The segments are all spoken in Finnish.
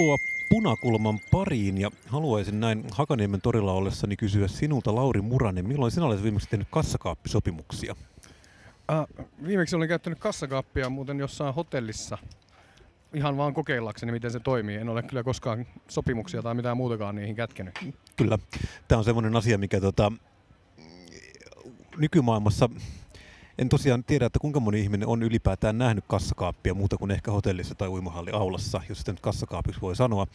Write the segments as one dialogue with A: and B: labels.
A: Tervetuloa Punakulman pariin ja haluaisin näin Hakaniemen torilla ollessani kysyä sinulta Lauri Muranen, milloin sinä olet viimeksi tehnyt kassakaappisopimuksia?
B: Äh, viimeksi olin käyttänyt kassakaappia muuten jossain hotellissa ihan vaan kokeillakseni, miten se toimii. En ole kyllä koskaan sopimuksia tai mitään muutakaan niihin kätkenyt.
A: Kyllä. Tämä on semmoinen asia, mikä tota, nykymaailmassa en tosiaan tiedä, että kuinka moni ihminen on ylipäätään nähnyt kassakaappia muuta kuin ehkä hotellissa tai uimahalli aulassa, jos sitä nyt kassakaapiksi voi sanoa.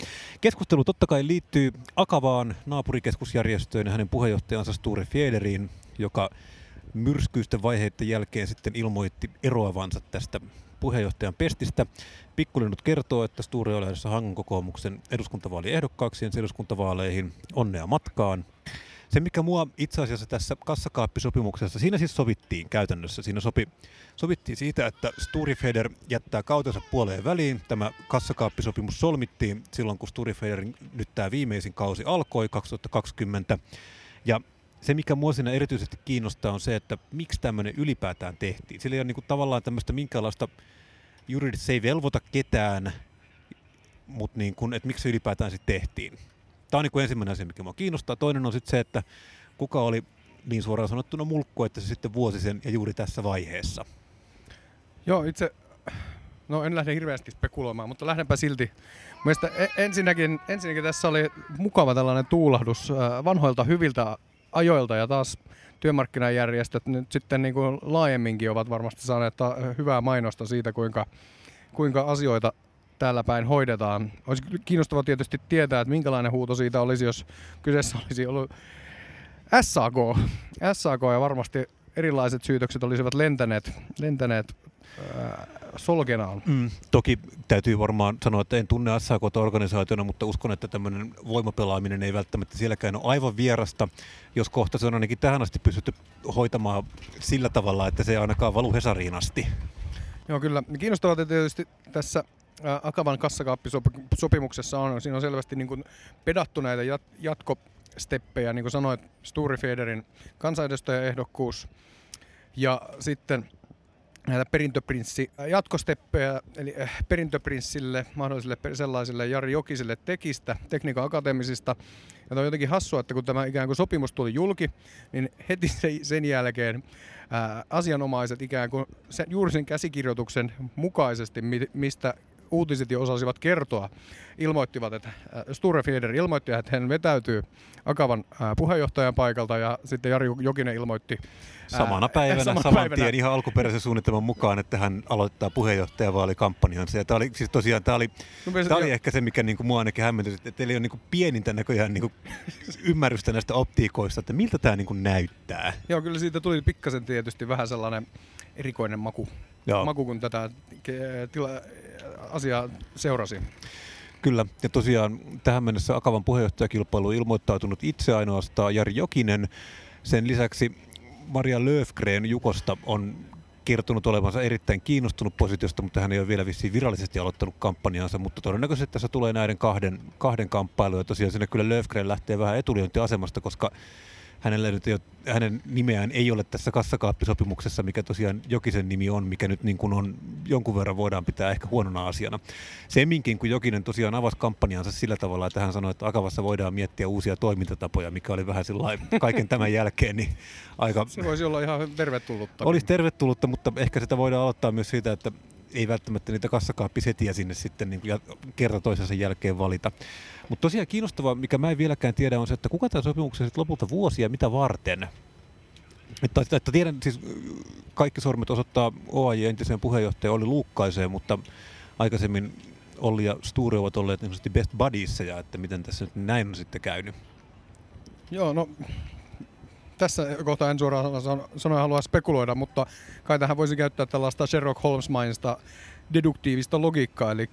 A: Keskustelu totta kai liittyy Akavaan naapurikeskusjärjestöön ja hänen puheenjohtajansa Sture Fiederiin, joka myrskyisten vaiheiden jälkeen sitten ilmoitti eroavansa tästä puheenjohtajan pestistä. Pikkulinnut kertoo, että Sture on lähdössä Hangon kokoomuksen eduskuntavaaliehdokkaaksi ensi eduskuntavaaleihin. Onnea matkaan. Se, mikä mua itse asiassa tässä kassakaappisopimuksessa, siinä siis sovittiin käytännössä. Siinä sopi, sovittiin siitä, että Sturifeder jättää kautensa puoleen väliin. Tämä kassakaappisopimus solmittiin silloin, kun Sturifederin nyt tämä viimeisin kausi alkoi 2020. Ja se, mikä mua siinä erityisesti kiinnostaa, on se, että miksi tämmöinen ylipäätään tehtiin. Sillä ei ole niin kuin tavallaan tämmöistä minkäänlaista, juridisesti se ei velvoita ketään, mutta niin kuin, että miksi se ylipäätään sitten tehtiin. Tämä on niin kuin ensimmäinen asia, mikä minua kiinnostaa. Toinen on sitten se, että kuka oli niin suoraan sanottuna mulkku, että se sitten vuosi sen ja juuri tässä vaiheessa.
B: Joo, itse, no en lähde hirveästi spekuloimaan, mutta lähdenpä silti. Mielestäni ensinnäkin, ensinnäkin tässä oli mukava tällainen tuulahdus vanhoilta hyviltä ajoilta ja taas työmarkkinajärjestöt nyt sitten niin kuin laajemminkin ovat varmasti saaneet hyvää mainosta siitä, kuinka, kuinka asioita täällä päin hoidetaan. Olisi kiinnostavaa tietysti tietää, että minkälainen huuto siitä olisi, jos kyseessä olisi ollut SAK. SAK ja varmasti erilaiset syytökset olisivat lentäneet, lentäneet äh, solkenaan.
A: Mm, toki täytyy varmaan sanoa, että en tunne SAK organisaationa, mutta uskon, että tämmöinen voimapelaaminen ei välttämättä sielläkään ole aivan vierasta, jos kohta se on ainakin tähän asti pystytty hoitamaan sillä tavalla, että se ei ainakaan valu Hesariin asti.
B: Joo, kyllä. Kiinnostavaa tietysti tässä Akavan kassakaappisopimuksessa on, siinä on selvästi niin kuin pedattu näitä jat- jatkosteppejä, niin kuin sanoit, Sturi Federin kansanedustajaehdokkuus ja sitten näitä perintöprinssi jatkosteppejä, eli äh, perintöprinssille, mahdollisille sellaisille Jari Jokiselle tekistä, tekniikan akateemisista. Ja on jotenkin hassua, että kun tämä ikään kuin sopimus tuli julki, niin heti sen jälkeen ää, asianomaiset ikään kuin sen, juuri sen käsikirjoituksen mukaisesti, mistä uutiset jo osasivat kertoa, ilmoittivat, että äh, Sture Fieder ilmoitti, että hän vetäytyy Akavan äh, puheenjohtajan paikalta ja sitten Jari Jokinen ilmoitti
A: äh, samana päivänä, samana saman päivänä. tien ihan alkuperäisen suunnitelman mukaan, että hän aloittaa puheenjohtajavaalikampanjansa. Ja tämä oli, siis tosiaan, tämä oli, no, tämä oli ehkä se, mikä niin kuin mua ainakin hämmentyisi, että teillä ei ole niin kuin pienintä näköjään niin kuin ymmärrystä näistä optiikoista, että miltä tämä niin kuin näyttää.
B: Joo, kyllä siitä tuli pikkasen tietysti vähän sellainen erikoinen maku, Joo. maku kun tätä tila, asiaa seurasi.
A: Kyllä, ja tosiaan tähän mennessä Akavan puheenjohtajakilpailu ilmoittautunut itse ainoastaan Jari Jokinen. Sen lisäksi Maria Löfgren Jukosta on kertonut olevansa erittäin kiinnostunut positiosta, mutta hän ei ole vielä vissiin virallisesti aloittanut kampanjansa, mutta todennäköisesti tässä tulee näiden kahden, kahden kamppailu, ja tosiaan sinne kyllä Löfgren lähtee vähän etulyöntiasemasta, koska hänellä nyt jo, hänen nimeään ei ole tässä kassakaappisopimuksessa, mikä tosiaan Jokisen nimi on, mikä nyt niin kuin on jonkun verran voidaan pitää ehkä huonona asiana. Semminkin, kun Jokinen tosiaan avasi kampanjansa sillä tavalla, että hän sanoi, että Akavassa voidaan miettiä uusia toimintatapoja, mikä oli vähän kaiken tämän jälkeen, niin aika...
B: Se voisi olla ihan tervetullutta.
A: Olisi tervetullutta, mutta ehkä sitä voidaan aloittaa myös siitä, että ei välttämättä niitä kassakaappisetiä sinne sitten niin kerta toisensa jälkeen valita. Mutta tosiaan kiinnostavaa, mikä mä en vieläkään tiedä, on se, että kuka tämä sopimuksen sitten lopulta vuosia mitä varten. Että, että, että tiedän, siis kaikki sormet osoittaa OAJ entiseen puheenjohtajan oli Luukkaiseen, mutta aikaisemmin Olli ja Sture ovat olleet niin best buddies, ja että miten tässä nyt näin on sitten käynyt.
B: Joo, no tässä kohtaa en suoraan sanoa halua spekuloida, mutta kai tähän voisi käyttää tällaista Sherlock Holmes-maista deduktiivista logiikkaa, eli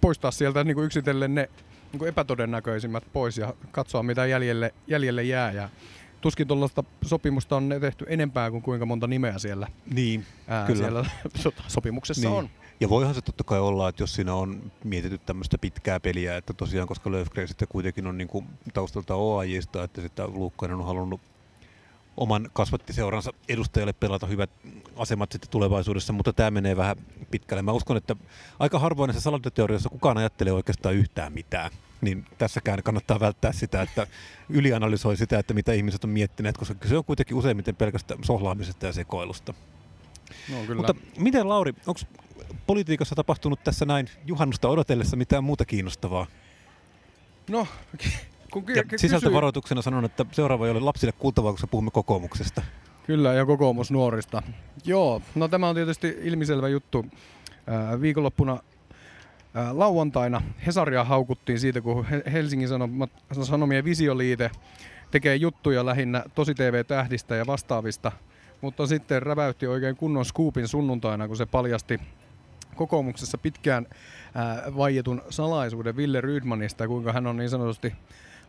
B: poistaa sieltä niin kuin yksitellen ne niin kuin epätodennäköisimmät pois ja katsoa mitä jäljelle, jäljelle jää. Ja tuskin tuollaista sopimusta on tehty enempää kuin kuinka monta nimeä siellä,
A: niin,
B: ää, kyllä. siellä sopimuksessa niin. on.
A: Ja voihan se totta kai olla, että jos siinä on mietitty tämmöistä pitkää peliä, että tosiaan koska Löfgren sitten kuitenkin on niin kuin taustalta OAJista, että sitä Luukkainen on halunnut oman kasvattiseuransa edustajalle pelata hyvät asemat sitten tulevaisuudessa, mutta tämä menee vähän pitkälle. Mä uskon, että aika harvoin näissä salaliittoteorioissa kukaan ajattelee oikeastaan yhtään mitään. Niin tässäkään kannattaa välttää sitä, että ylianalysoi sitä, että mitä ihmiset on miettineet, koska se on kuitenkin useimmiten pelkästään sohlaamisesta ja sekoilusta.
B: No, kyllä.
A: Mutta miten Lauri, onko politiikassa tapahtunut tässä näin juhannusta odotellessa mitään muuta kiinnostavaa?
B: No, kun ky-
A: Ja
B: ky-
A: sisältövaroituksena sanon, että seuraava ei ole lapsille kuultavaa, koska puhumme kokoomuksesta.
B: Kyllä, ja kokoomus nuorista. Joo, no tämä on tietysti ilmiselvä juttu. Viikonloppuna lauantaina Hesaria haukuttiin siitä, kun He- Helsingin Sanomat, Sanomien visioliite tekee juttuja lähinnä tosi TV-tähdistä ja vastaavista, mutta sitten räväytti oikein kunnon skuupin sunnuntaina, kun se paljasti kokoomuksessa pitkään ää, vaietun salaisuuden Ville Rydmanista, kuinka hän on niin sanotusti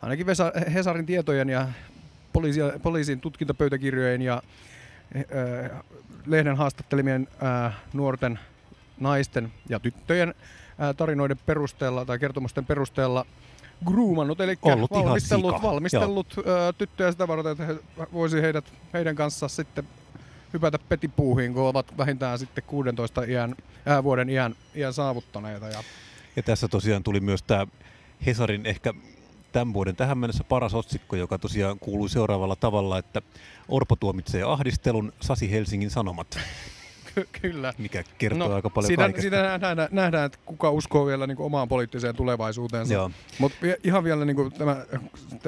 B: ainakin Vesa- Hesarin tietojen ja poliisia, poliisin tutkintapöytäkirjojen ja äh, lehden haastattelemien äh, nuorten naisten ja tyttöjen äh, tarinoiden perusteella tai kertomusten perusteella groomannut, eli
A: Ollut
B: valmistellut, valmistellut äh, tyttöjä sitä varten, että he voisi heidät, heidän kanssaan sitten hypätä petipuuhiin, kun ovat vähintään sitten 16 iän, äh, vuoden iän, iän saavuttaneita. Ja
A: Ja tässä tosiaan tuli myös tämä Hesarin ehkä tämän vuoden tähän mennessä paras otsikko, joka tosiaan kuului seuraavalla tavalla, että Orpo tuomitsee ahdistelun, Sasi Helsingin Sanomat,
B: ky- kyllä.
A: mikä kertoo
B: No,
A: aika paljon
B: siitä,
A: kaikesta.
B: siitä nähdään, nähdään, että kuka uskoo vielä niin omaan poliittiseen tulevaisuuteensa. Mutta ihan vielä niin tämä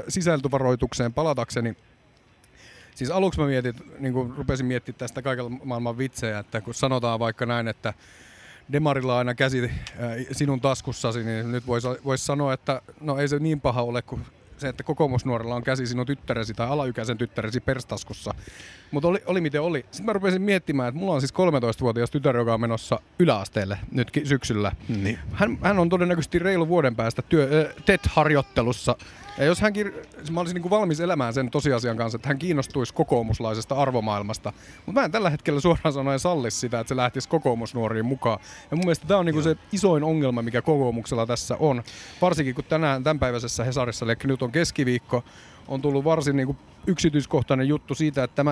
B: sisältövaroitukseen palatakseni. Siis aluksi mä mietin, niin kuin rupesin miettimään tästä kaikella maailman vitsejä, että kun sanotaan vaikka näin, että Demarilla aina käsi äh, sinun taskussasi, niin nyt voisi vois sanoa, että no ei se niin paha ole kuin se, että kokoomusnuorella on käsi sinun tyttäresi tai alaikäisen tyttäresi perstaskussa. Mutta oli, oli miten oli. Sitten mä rupesin miettimään, että mulla on siis 13-vuotias tytär, joka on menossa yläasteelle nyt syksyllä.
A: Niin.
B: Hän, hän on todennäköisesti reilu vuoden päästä työ, äh, TET-harjoittelussa. Ja jos hän, kir- mä olisin niin kuin valmis elämään sen tosiasian kanssa, että hän kiinnostuisi kokoomuslaisesta arvomaailmasta. Mutta mä en tällä hetkellä suoraan sanoen salli sitä, että se lähtisi kokoomusnuoriin mukaan. Ja mun mielestä tämä on niin kuin se isoin ongelma, mikä kokoomuksella tässä on. Varsinkin kun tänään tämänpäiväisessä Hesarissa, eli nyt on keskiviikko, on tullut varsin niin kuin yksityiskohtainen juttu siitä, että tämä,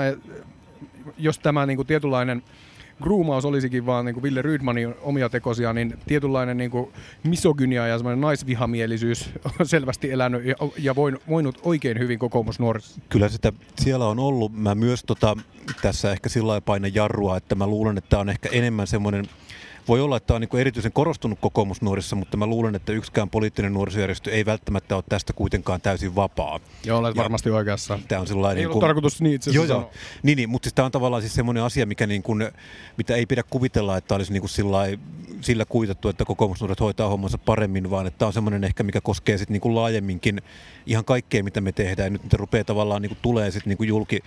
B: jos tämä niin kuin tietynlainen groomaus olisikin vaan niin kuin Ville Rydmanin omia tekosia, niin tietynlainen niin kuin misogynia ja semmoinen naisvihamielisyys on selvästi elänyt ja, ja voin, voinut oikein hyvin kokoomusnuorissa.
A: Kyllä sitä siellä on ollut. Mä myös tota, tässä ehkä sillä lailla painan jarrua, että mä luulen, että tämä on ehkä enemmän semmoinen voi olla, että tämä on niin erityisen korostunut kokoomusnuorissa, mutta mä luulen, että yksikään poliittinen nuorisojärjestö ei välttämättä ole tästä kuitenkaan täysin vapaa.
B: Joo, olet
A: Ja-
B: varmasti oikeassa.
A: Tämä on sellainen...
B: Ei
A: niin kuin-
B: tarkoitus niin itse
A: Joo, joo. Niin, niin, mutta siis tämä on tavallaan siis semmoinen asia, mikä niin kuin, mitä ei pidä kuvitella, että olisi niin kuin sillai, sillä kuitattu, että kokoomusnuoret hoitaa hommansa paremmin, vaan että tämä on semmoinen ehkä, mikä koskee sitten niin kuin laajemminkin ihan kaikkea, mitä me tehdään. Ja nyt niitä rupeaa tavallaan niin kuin tulee sitten niin kuin julki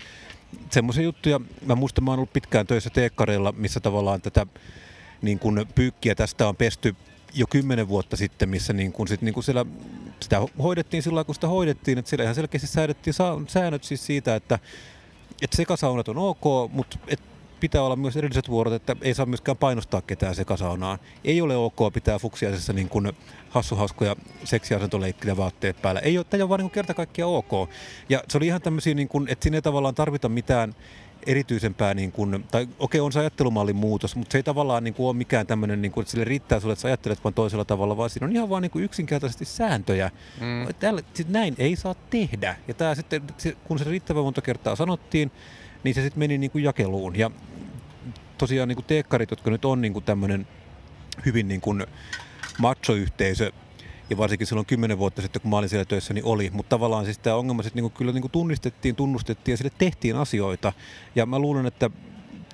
A: semmoisia juttuja. Mä muistan, mä oon ollut pitkään töissä teekkareilla, missä tavallaan tätä niin kuin pyykkiä tästä on pesty jo kymmenen vuotta sitten, missä niin kuin sit, niin kuin siellä, sitä hoidettiin sillä kun sitä hoidettiin, että siellä ihan selkeästi säädettiin säännöt siis siitä, että, että sekasaunat on ok, mutta et pitää olla myös erilliset vuorot, että ei saa myöskään painostaa ketään sekasaunaan. Ei ole ok pitää fuksiaisessa niin kuin hassuhauskoja seksiasentoleikkillä vaatteet päällä. Ei ole, tämä ei ole vaan niin kerta kaikkiaan ok. Ja se oli ihan tämmöisiä, niin kuin, että siinä ei tavallaan tarvita mitään erityisempää, niin kuin, tai okei on se ajattelumallin muutos, mutta se ei tavallaan niin kuin, ole mikään tämmöinen, niin kuin, että sille riittää sulle, että sä ajattelet vaan toisella tavalla, vaan siinä on ihan vaan niin kuin yksinkertaisesti sääntöjä.
B: Mm.
A: Tällä, sit näin ei saa tehdä. Ja tää sitten, kun se riittävän monta kertaa sanottiin, niin se sitten meni niin kuin jakeluun. Ja tosiaan niin kuin teekkarit, jotka nyt on niin kuin tämmöinen hyvin niin kuin macho-yhteisö, ja varsinkin silloin kymmenen vuotta sitten, kun mä olin siellä töissä, niin oli. Mutta tavallaan siis tämä ongelma sitten niin kyllä niin kuin tunnistettiin, tunnustettiin ja sille tehtiin asioita. Ja mä luulen, että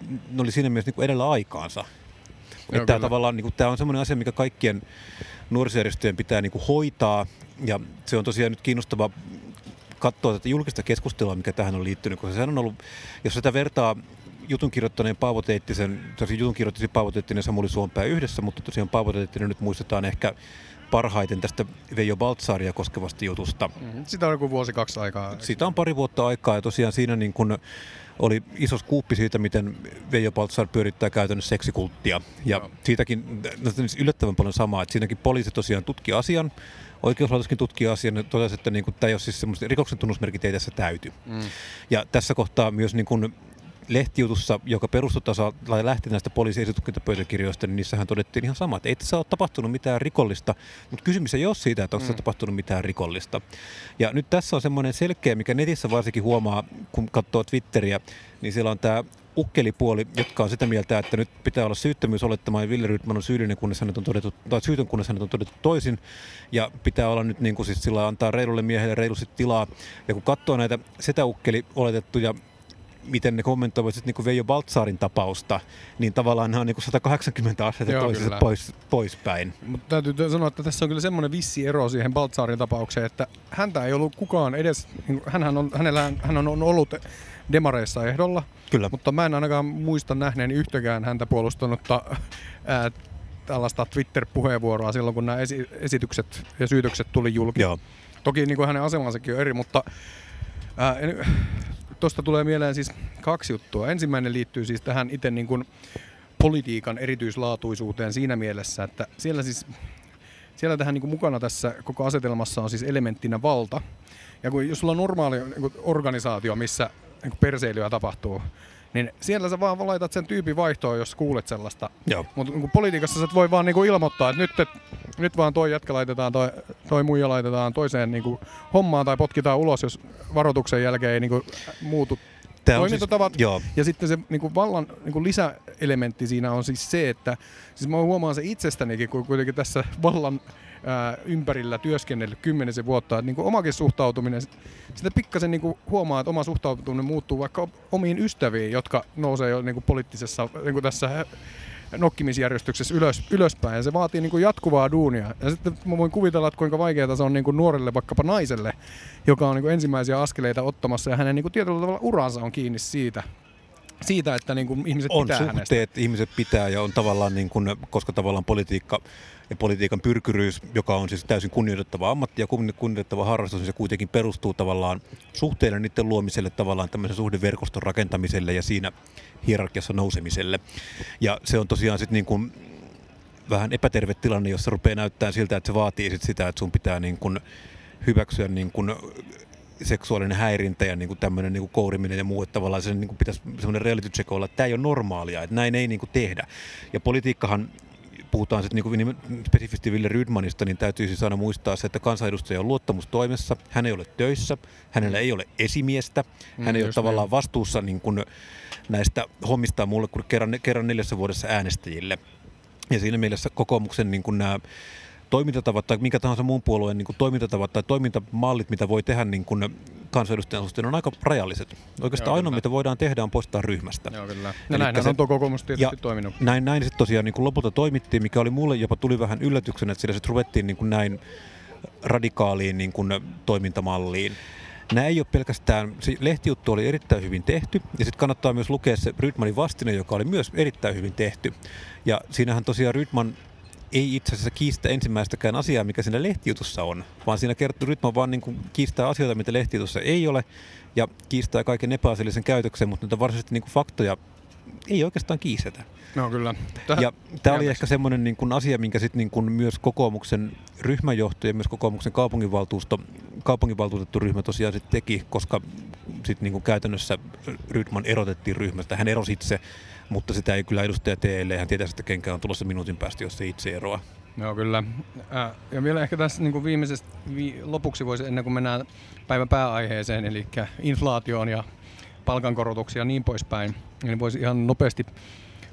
A: ne oli siinä mielessä niin kuin edellä aikaansa.
B: Joo,
A: Että tämä tavallaan niin kuin, tämä on semmoinen asia, mikä kaikkien nuorisojärjestöjen pitää niin kuin hoitaa. Ja se on tosiaan nyt kiinnostava katsoa tätä julkista keskustelua, mikä tähän on liittynyt, koska sehän on ollut, jos sitä vertaa jutun kirjoittaneen Paavo Teittisen, jutun kirjoittisi Paavo Teittinen ja Samuli Suompää yhdessä, mutta tosiaan Paavo Teittinen nyt muistetaan ehkä parhaiten tästä Veijo Baltsaria koskevasta jutusta.
B: Mm-hmm. Sitä on joku vuosi kaksi aikaa.
A: Siitä on pari vuotta aikaa ja tosiaan siinä niin kun oli iso skuuppi siitä, miten Veijo Baltzar pyörittää käytännössä seksikulttia. Ja no. siitäkin no, yllättävän paljon samaa, että siinäkin poliisi tosiaan tutki asian, oikeuslaitoskin tutki asian ja totesi, että niin kuin, tämä ei ole siis rikoksen tunnusmerkit ei tässä täyty. Mm. Ja tässä kohtaa myös niin kuin, lehtijutussa, joka perustutasa lähti näistä poliisiesitutkintapöytäkirjoista, niin niissähän todettiin ihan sama, että ei tässä ole tapahtunut mitään rikollista, mutta kysymys ei ole siitä, että onko mm. tapahtunut mitään rikollista. Ja nyt tässä on semmoinen selkeä, mikä netissä varsinkin huomaa, kun katsoo Twitteriä, niin siellä on tämä ukkelipuoli, jotka on sitä mieltä, että nyt pitää olla syyttömyys olettamaan ja Ville Rydman on syyllinen, kunnes hänet on todettu, tai syytön, kunnes hänet on todettu toisin. Ja pitää olla nyt niin kuin siis sillä antaa reilulle miehelle reilusti tilaa. Ja kun katsoo näitä setäukkeli oletettuja miten ne kommentoivat sitten niin Veijo Baltsarin tapausta, niin tavallaan ne on niin 180 astetta toisesta pois, poispäin.
B: Mutta täytyy sanoa, että tässä on kyllä semmoinen vissi ero siihen Baltsarin tapaukseen, että häntä ei ollut kukaan edes, niin hänhän on, hänellä, hän on ollut demareissa ehdolla,
A: kyllä.
B: mutta mä en ainakaan muista nähneeni yhtäkään häntä puolustanutta ää, tällaista Twitter-puheenvuoroa silloin, kun nämä esi- esitykset ja syytökset tuli julki.
A: Joo.
B: Toki niin kuin hänen asemansakin on eri, mutta ää, tuosta tulee mieleen siis kaksi juttua. Ensimmäinen liittyy siis tähän itse niin kuin politiikan erityislaatuisuuteen siinä mielessä, että siellä siis siellä tähän niin kuin mukana tässä koko asetelmassa on siis elementtinä valta. Ja kun, jos sulla on normaali niin kuin organisaatio, missä niin perseilyä tapahtuu, niin siellä sä vaan laitat sen tyypin vaihtoon, jos kuulet sellaista. Mutta niin politiikassa sä voi vaan niin kuin ilmoittaa, että nyt, et, nyt vaan toi jätkä laitetaan, toi, toi muija laitetaan toiseen niin kuin hommaan tai potkitaan ulos, jos varoituksen jälkeen ei niin kuin muutu Tämä toimintatavat. Siis, joo. Ja sitten se niin kuin vallan niin kuin lisäelementti siinä on siis se, että siis mä huomaan se itsestänikin, kun kuitenkin tässä vallan ää, ympärillä työskennellyt kymmenisen vuotta, että niin kuin omakin suhtautuminen, sitä pikkasen niin kuin huomaa, että oma suhtautuminen muuttuu vaikka omiin ystäviin, jotka nousee jo niin kuin poliittisessa, niin kuin tässä nokkimisjärjestyksessä ylös, ylöspäin. Ja se vaatii niin kuin jatkuvaa duunia. Ja sitten mä voin kuvitella, että kuinka vaikeaa se on niin kuin nuorelle vaikkapa naiselle, joka on niin kuin ensimmäisiä askeleita ottamassa ja hänen niin kuin tietyllä tavalla uransa on kiinni siitä, siitä, että niin kuin ihmiset
A: on
B: pitää
A: suhteet,
B: hänestä.
A: ihmiset pitää ja on tavallaan, niin kuin, koska tavallaan politiikka ja politiikan pyrkyryys, joka on siis täysin kunnioitettava ammatti ja kunnioitettava harrastus, niin se kuitenkin perustuu tavallaan suhteille niiden luomiselle, tavallaan tämmöisen suhdeverkoston rakentamiselle ja siinä hierarkiassa nousemiselle. Ja se on tosiaan sitten niin kuin vähän epäterve tilanne, jossa rupeaa näyttää siltä, että se vaatii sit sitä, että sun pitää niin kuin hyväksyä niin kuin seksuaalinen häirintä ja niin kuin tämmöinen niin kuin kouriminen ja muu, että tavallaan se niin kuin pitäisi semmoinen reality check olla, että tämä ei ole normaalia, että näin ei niin kuin tehdä. Ja politiikkahan puhutaan sitten niin spesifisti Ville Rydmanista, niin täytyy siis aina muistaa se, että kansanedustaja on luottamustoimessa, hän ei ole töissä, hänellä ei ole esimiestä, mm, hän ei ole tavallaan niin. vastuussa niin kuin näistä hommista mulle kuin kerran, kerran neljässä vuodessa äänestäjille. Ja siinä mielessä kokoomuksen niin kuin nämä toimintatavat tai minkä tahansa muun puolueen niin kuin toimintatavat tai toimintamallit, mitä voi tehdä niin kuin kansanedustajan suhteen, on aika rajalliset. Oikeastaan Joo, ainoa, mitä voidaan tehdä, on poistaa ryhmästä.
B: Joo, kyllä. Ja näinhän se, on tuo kokoomus tietysti toiminut.
A: Näin, näin sitten tosiaan niin kuin lopulta toimittiin, mikä oli mulle jopa tuli vähän yllätyksenä, että siellä sitten ruvettiin niin kuin näin radikaaliin niin kuin toimintamalliin. Nämä ei ole pelkästään, se lehtijuttu oli erittäin hyvin tehty, ja sitten kannattaa myös lukea se Rydmanin vastine, joka oli myös erittäin hyvin tehty. Ja siinähän tosiaan Rydman ei itse asiassa kiistä ensimmäistäkään asiaa, mikä siinä lehtijutussa on, vaan siinä kertoo Rytman vaan niin kuin kiistää asioita, mitä lehtijutussa ei ole, ja kiistää kaiken epäasiallisen käytöksen, mutta näitä varsinaisesti niin kuin faktoja ei oikeastaan kiistetä.
B: No kyllä.
A: Tähän ja tämä oli ehkä semmoinen niin kuin asia, minkä sit niin kuin myös kokoomuksen ryhmäjohto ja myös kokoomuksen kaupunginvaltuusto, kaupunginvaltuutettu ryhmä tosiaan sit teki, koska sit niin kuin käytännössä Rydman erotettiin ryhmästä. Hän erosi itse mutta sitä ei kyllä edustaja tee, ellei hän tietäisi, että kenkä on tulossa minuutin päästä, jos se itse eroaa.
B: Joo, kyllä. ja vielä ehkä tässä niin viimeisestä vi, lopuksi voisi, ennen kuin mennään päivän pääaiheeseen, eli inflaatioon ja palkankorotuksia ja niin poispäin, niin voisi ihan nopeasti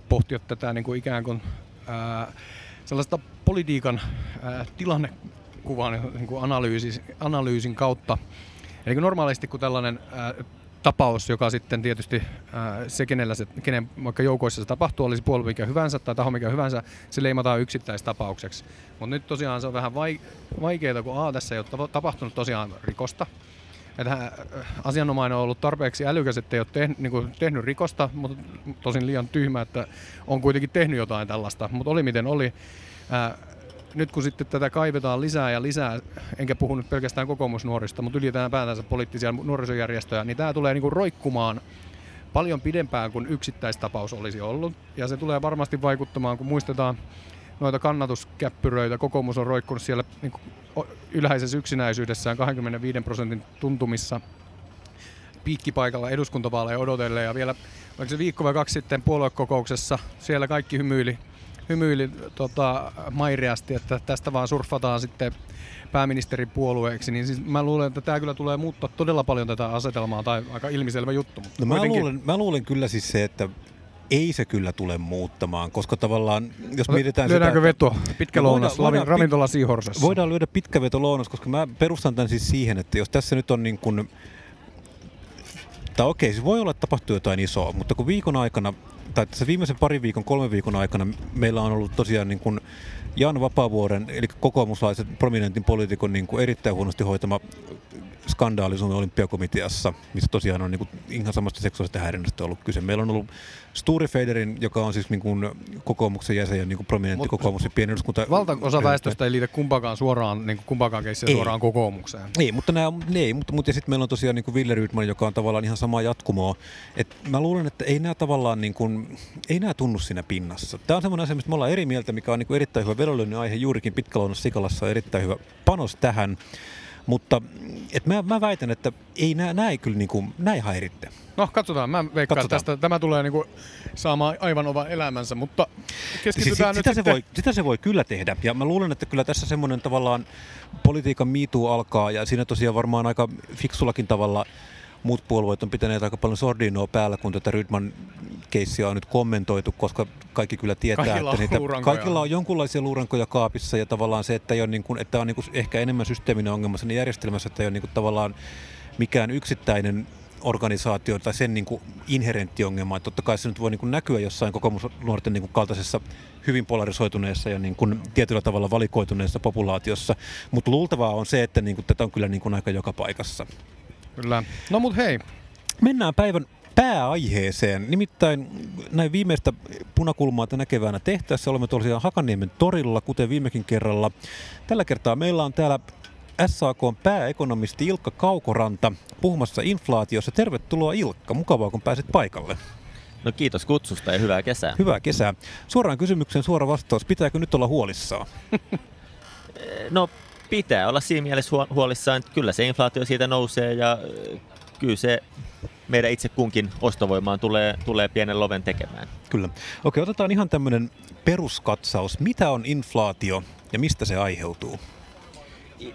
B: pohtia tätä niin kuin ikään kuin ää, sellaista politiikan ää, tilannekuvan niin kuin analyysin, analyysin kautta. Eli normaalisti kun tällainen ää, tapaus, joka sitten tietysti ää, se, kenellä se, kenen vaikka joukoissa se tapahtuu, olisi puolue mikä hyvänsä tai taho mikä hyvänsä, se leimataan yksittäistapaukseksi. Mutta nyt tosiaan se on vähän vaikeaa, kun A, tässä ei ole tapahtunut tosiaan rikosta, että asianomainen on ollut tarpeeksi älykäs, että ei ole tehnyt, niin kuin, tehnyt rikosta, mutta tosin liian tyhmä, että on kuitenkin tehnyt jotain tällaista, mutta oli miten oli. Ää, nyt kun sitten tätä kaivetaan lisää ja lisää, enkä puhu nyt pelkästään kokoomusnuorista, mutta ylipäätänsä poliittisia nuorisojärjestöjä, niin tämä tulee niinku roikkumaan paljon pidempään kuin yksittäistapaus olisi ollut. Ja se tulee varmasti vaikuttamaan, kun muistetaan noita kannatuskäppyröitä. Kokoomus on roikkunut siellä niin ylhäisessä yksinäisyydessään 25 prosentin tuntumissa piikkipaikalla eduskuntavaaleja odotelle ja vielä oliko se viikko vai kaksi sitten puoluekokouksessa, siellä kaikki hymyili, hymyili tota, mairiasti, että tästä vaan surffataan sitten pääministeripuolueeksi, niin siis mä luulen, että tämä kyllä tulee muuttaa todella paljon tätä asetelmaa, tai aika ilmiselvä juttu.
A: Mutta no mä, luulen, mä luulen kyllä siis se, että ei se kyllä tule muuttamaan, koska tavallaan, jos mietitään
B: Lyödäänkö sitä... veto? Pitkä no, lounas, voidaan, ravintola Siihorsessa.
A: Voidaan lyödä pitkä veto lounas, koska mä perustan tämän siis siihen, että jos tässä nyt on niin kuin... Tai okei, siis voi olla, että tapahtuu jotain isoa, mutta kun viikon aikana, tai tässä viimeisen parin viikon, kolmen viikon aikana meillä on ollut tosiaan niin kuin Jan Vapaavuoren, eli kokoomuslaisen prominentin poliitikon niin kuin erittäin huonosti hoitama skandaali Suomen olympiakomiteassa, missä tosiaan on niin kuin ihan samasta seksuaalista häirinnästä ollut kyse. Meillä on ollut Sturi Federin, joka on siis niin kuin kokoomuksen jäsen ja niin kuin prominentti Mut, kokoomuksen pieni eduskunta.
B: Valtaosa väestöstä ei liitä kumpakaan suoraan, niin kuin kumpakaan keissiä suoraan kokoomukseen.
A: Ei, mutta, nämä, ei, mutta, mutta ja sitten meillä on tosiaan niin kuin Ville Rydman, joka on tavallaan ihan sama jatkumoa. Et mä luulen, että ei nämä tavallaan niin kuin, ei nämä tunnu siinä pinnassa. Tämä on semmoinen asia, mistä me ollaan eri mieltä, mikä on niin kuin erittäin hyvä vedonlyönnin aihe juurikin Pitkälounas Sikalassa erittäin hyvä panos tähän. Mutta et mä, mä väitän, että ei nää, nää ei kyllä niinku, nää ei häiritte.
B: No katsotaan, mä veikkaan katsotaan. tästä. Tämä tulee niinku saamaan aivan oman elämänsä, mutta keskitytään siis,
A: nyt sitä, sitten... se voi, sitä se voi kyllä tehdä. Ja mä luulen, että kyllä tässä semmoinen tavallaan politiikan miituu alkaa ja siinä tosiaan varmaan aika fiksullakin tavalla muut puolueet on pitäneet aika paljon sordinoa päällä, kun tätä Rydman keissiä on nyt kommentoitu, koska kaikki kyllä tietää,
B: kaikilla
A: että niitä,
B: kaikilla
A: on jonkunlaisia luurankoja kaapissa ja tavallaan se, että, ei ole niin kuin, että on niin kuin ehkä enemmän systeeminen ongelma sen järjestelmässä, että ei ole niin kuin tavallaan mikään yksittäinen organisaatio tai sen niin kuin inherentti ongelma. Että totta kai se nyt voi niin kuin näkyä jossain kokoomusnuorten niin kuin kaltaisessa hyvin polarisoituneessa ja niin kuin tietyllä tavalla valikoituneessa populaatiossa. Mutta luultavaa on se, että niin kuin tätä on kyllä niin kuin aika joka paikassa.
B: Kyllä. No mut hei.
A: Mennään päivän pääaiheeseen. Nimittäin näin viimeistä punakulmaa näkevänä tehtäessä olemme tosiaan Hakaniemen torilla, kuten viimekin kerralla. Tällä kertaa meillä on täällä SAK pääekonomisti Ilkka Kaukoranta puhumassa inflaatiossa. Tervetuloa Ilkka, mukavaa kun pääsit paikalle.
C: No kiitos kutsusta ja hyvää kesää.
A: Hyvää kesää. Suoraan kysymykseen suora vastaus. Pitääkö nyt olla huolissaan?
C: no pitää olla siinä mielessä huolissaan, että kyllä se inflaatio siitä nousee ja kyllä se meidän itse kunkin ostovoimaan tulee, tulee pienen loven tekemään.
A: Kyllä. Okei, otetaan ihan tämmöinen peruskatsaus. Mitä on inflaatio ja mistä se aiheutuu?